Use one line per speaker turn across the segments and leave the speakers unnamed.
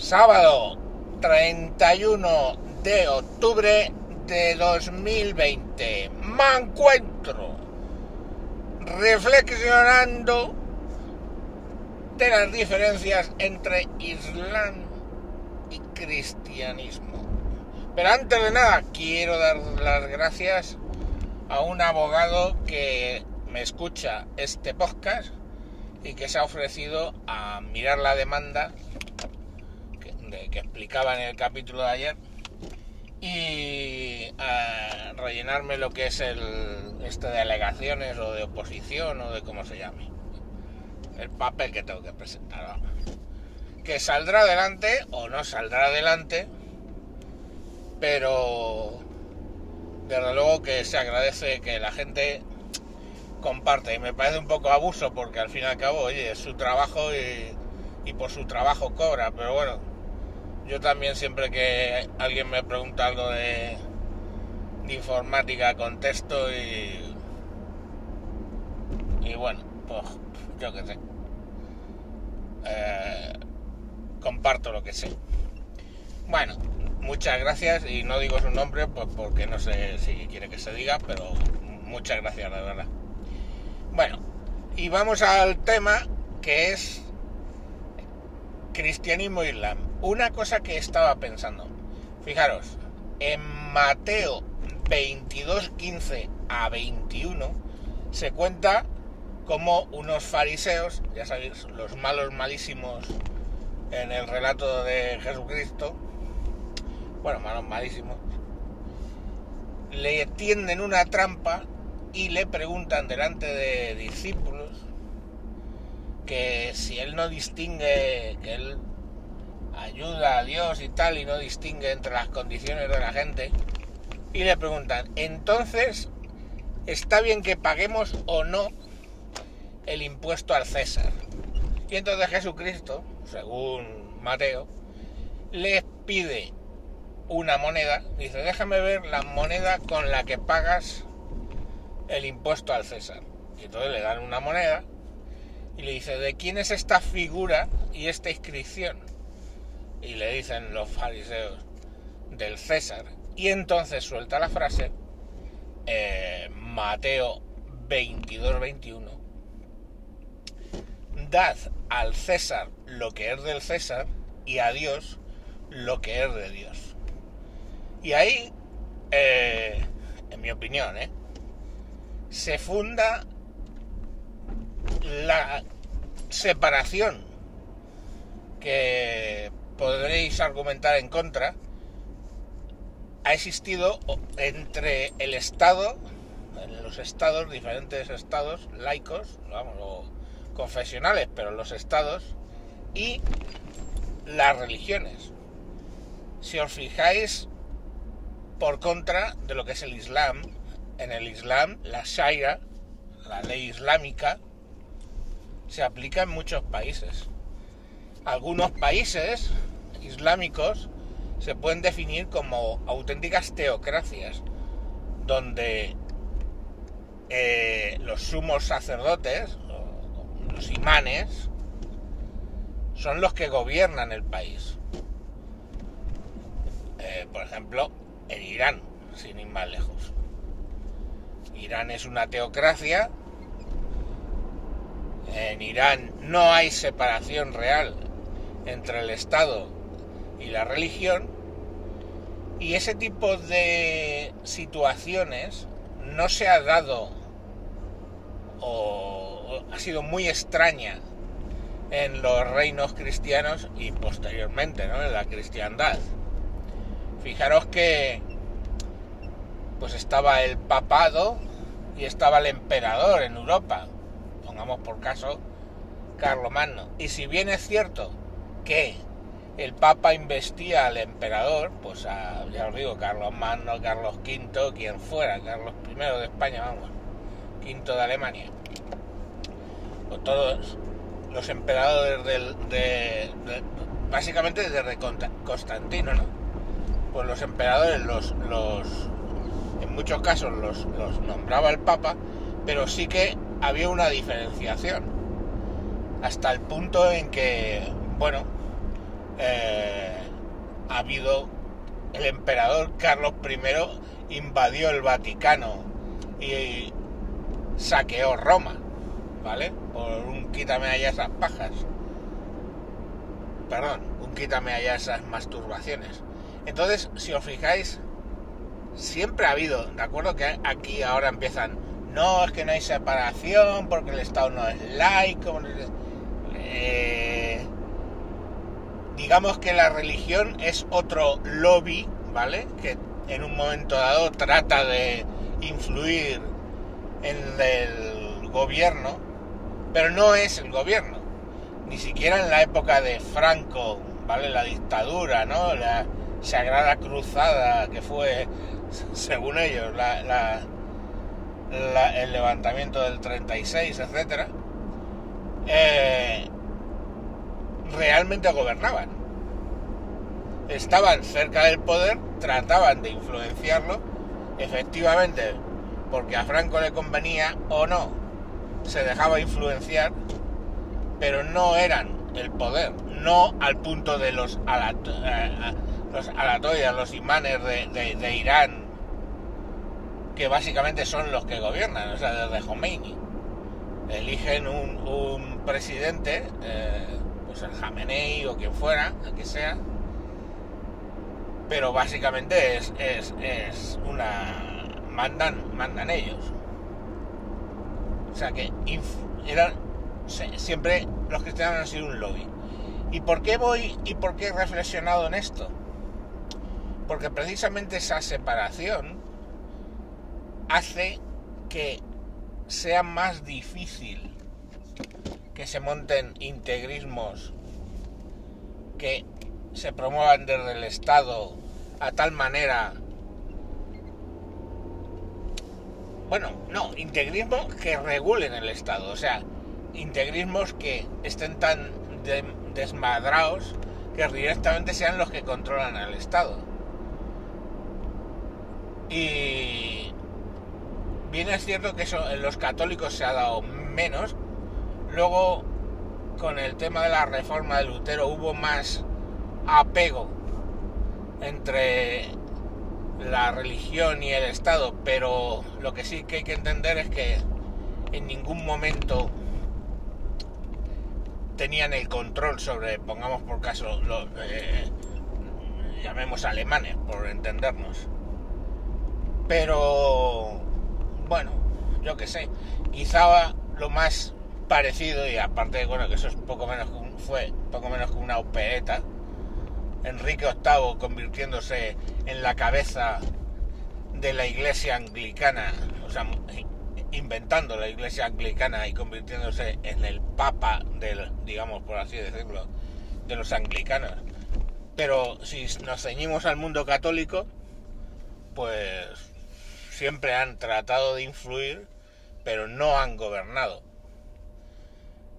Sábado 31 de octubre de 2020. Me encuentro reflexionando de las diferencias entre Islam y cristianismo. Pero antes de nada, quiero dar las gracias a un abogado que me escucha este podcast y que se ha ofrecido a mirar la demanda que explicaba en el capítulo de ayer y rellenarme lo que es el este de alegaciones o de oposición o de cómo se llame el papel que tengo que presentar que saldrá adelante o no saldrá adelante pero desde luego que se agradece que la gente comparte. Y me parece un poco abuso porque al fin y al cabo oye es su trabajo y por su trabajo cobra pero bueno yo también siempre que alguien me pregunta algo de, informática contesto y y bueno pues yo qué sé. Eh, comparto lo que sé. Bueno muchas gracias y no digo su nombre pues porque no sé si quiere que se diga pero muchas gracias de verdad. Bueno y vamos al tema que es cristianismo islam. Una cosa que estaba pensando, fijaros, en Mateo 22, 15 a 21 se cuenta como unos fariseos, ya sabéis, los malos malísimos en el relato de Jesucristo, bueno, malos malísimos, le tienden una trampa y le preguntan delante de discípulos que si él no distingue, que él ayuda a Dios y tal, y no distingue entre las condiciones de la gente, y le preguntan, entonces, ¿está bien que paguemos o no el impuesto al César? Y entonces Jesucristo, según Mateo, les pide una moneda, dice, déjame ver la moneda con la que pagas el impuesto al César. Y entonces le dan una moneda y le dice, ¿de quién es esta figura y esta inscripción? Y le dicen los fariseos, del César. Y entonces suelta la frase, eh, Mateo 22, 21, dad al César lo que es del César y a Dios lo que es de Dios. Y ahí, eh, en mi opinión, ¿eh? se funda la separación que podréis argumentar en contra ha existido entre el Estado, los estados, diferentes estados laicos, vamos, o confesionales, pero los estados, y las religiones. Si os fijáis, por contra de lo que es el Islam, en el Islam la Sharia, la ley islámica, se aplica en muchos países. Algunos países islámicos se pueden definir como auténticas teocracias, donde eh, los sumos sacerdotes, los imanes, son los que gobiernan el país. Eh, por ejemplo, en Irán, sin ir más lejos. Irán es una teocracia. En Irán no hay separación real entre el Estado y la religión. Y ese tipo de situaciones no se ha dado o ha sido muy extraña en los reinos cristianos y posteriormente ¿no? en la cristiandad. Fijaros que pues estaba el papado y estaba el emperador en Europa, pongamos por caso Carlomagno. Y si bien es cierto que el Papa investía al emperador, pues ya os digo, Carlos Magno, Carlos V, quien fuera, Carlos I de España, vamos, V de Alemania, o todos los emperadores del, de, básicamente desde Constantino, ¿no? Pues los emperadores los, los en muchos casos los nombraba el Papa, pero sí que había una diferenciación. Hasta el punto en que, bueno, eh, ha habido el emperador Carlos I invadió el Vaticano y saqueó Roma, ¿vale? Por un quítame allá esas pajas. Perdón, un quítame allá esas masturbaciones. Entonces, si os fijáis, siempre ha habido, ¿de acuerdo? Que aquí ahora empiezan, no, es que no hay separación porque el Estado no es laico. Eh, digamos que la religión es otro lobby, ¿vale? Que en un momento dado trata de influir en el gobierno, pero no es el gobierno. Ni siquiera en la época de Franco, ¿vale? La dictadura, ¿no? La Sagrada Cruzada, que fue, según ellos, el levantamiento del 36, etc. Eh, realmente gobernaban. Estaban cerca del poder, trataban de influenciarlo, efectivamente, porque a Franco le convenía o no, se dejaba influenciar, pero no eran el poder, no al punto de los, alat eh, los alatoides, los imanes de, Irán, que básicamente son los que gobiernan, o sea, desde Khomeini. Eligen un, presidente, eh, pues el Jamenei o quien fuera, el que sea, pero básicamente es, es, es una... mandan, mandan ellos. O sea que eran siempre los cristianos han sido un lobby. ¿Y por qué voy y por qué he reflexionado en esto? Porque precisamente esa separación hace que sea más difícil que se monten integrismos que se promuevan desde el Estado a tal manera bueno, no, integrismos que regulen el Estado, o sea, integrismos que estén tan desmadrados que directamente sean los que controlan al Estado. Y bien es cierto que eso en los católicos se ha dado menos. Luego, con el tema de la reforma de Lutero, hubo más apego entre la religión y el Estado, pero lo que sí que hay que entender es que en ningún momento tenían el control sobre, pongamos por caso, eh, llamemos alemanes, por entendernos. Pero, bueno, yo que sé, quizá lo más parecido, y aparte, bueno, que eso es poco menos que fue poco menos que una opereta, Enrique VIII convirtiéndose en la cabeza de la iglesia anglicana, o sea, inventando la iglesia anglicana y convirtiéndose en el papa del, digamos por así decirlo, de los anglicanos. Pero si nos ceñimos al mundo católico, pues siempre han tratado de influir, pero no han gobernado.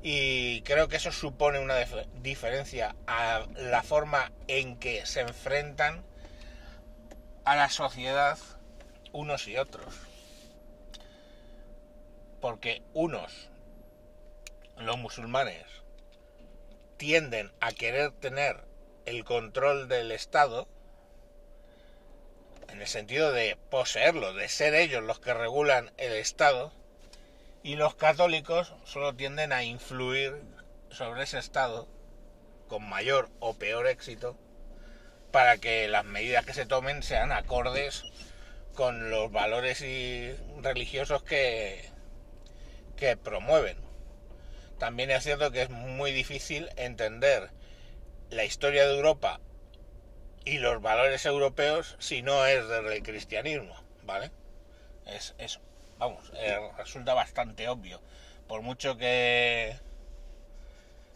Y creo que eso supone una diferencia a la forma en que se enfrentan a la sociedad unos y otros. Porque unos, los musulmanes, tienden a querer tener el control del Estado, en el sentido de poseerlo, de ser ellos los que regulan el Estado, y los católicos solo tienden a influir sobre ese Estado con mayor o peor éxito para que las medidas que se tomen sean acordes con los valores religiosos que, que promueven. También es cierto que es muy difícil entender la historia de Europa y los valores europeos si no es desde el cristianismo, ¿vale? Es eso vamos, resulta bastante obvio. Por mucho que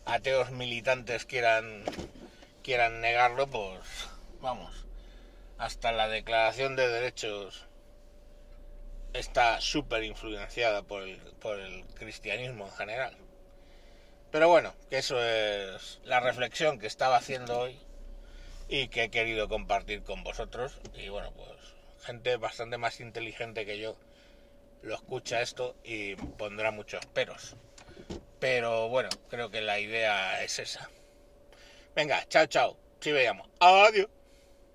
ateos militantes quieran, quieran negarlo, pues vamos, hasta la Declaración de Derechos está súper influenciada por el, por el cristianismo en general. Pero bueno, que eso es la reflexión que estaba haciendo hoy y que he querido compartir con vosotros. Y bueno, pues gente bastante más inteligente que yo lo escucha esto y pondrá muchos peros. Pero bueno, creo que la idea es esa. Venga, chao, chao. Sí veamos. Adiós.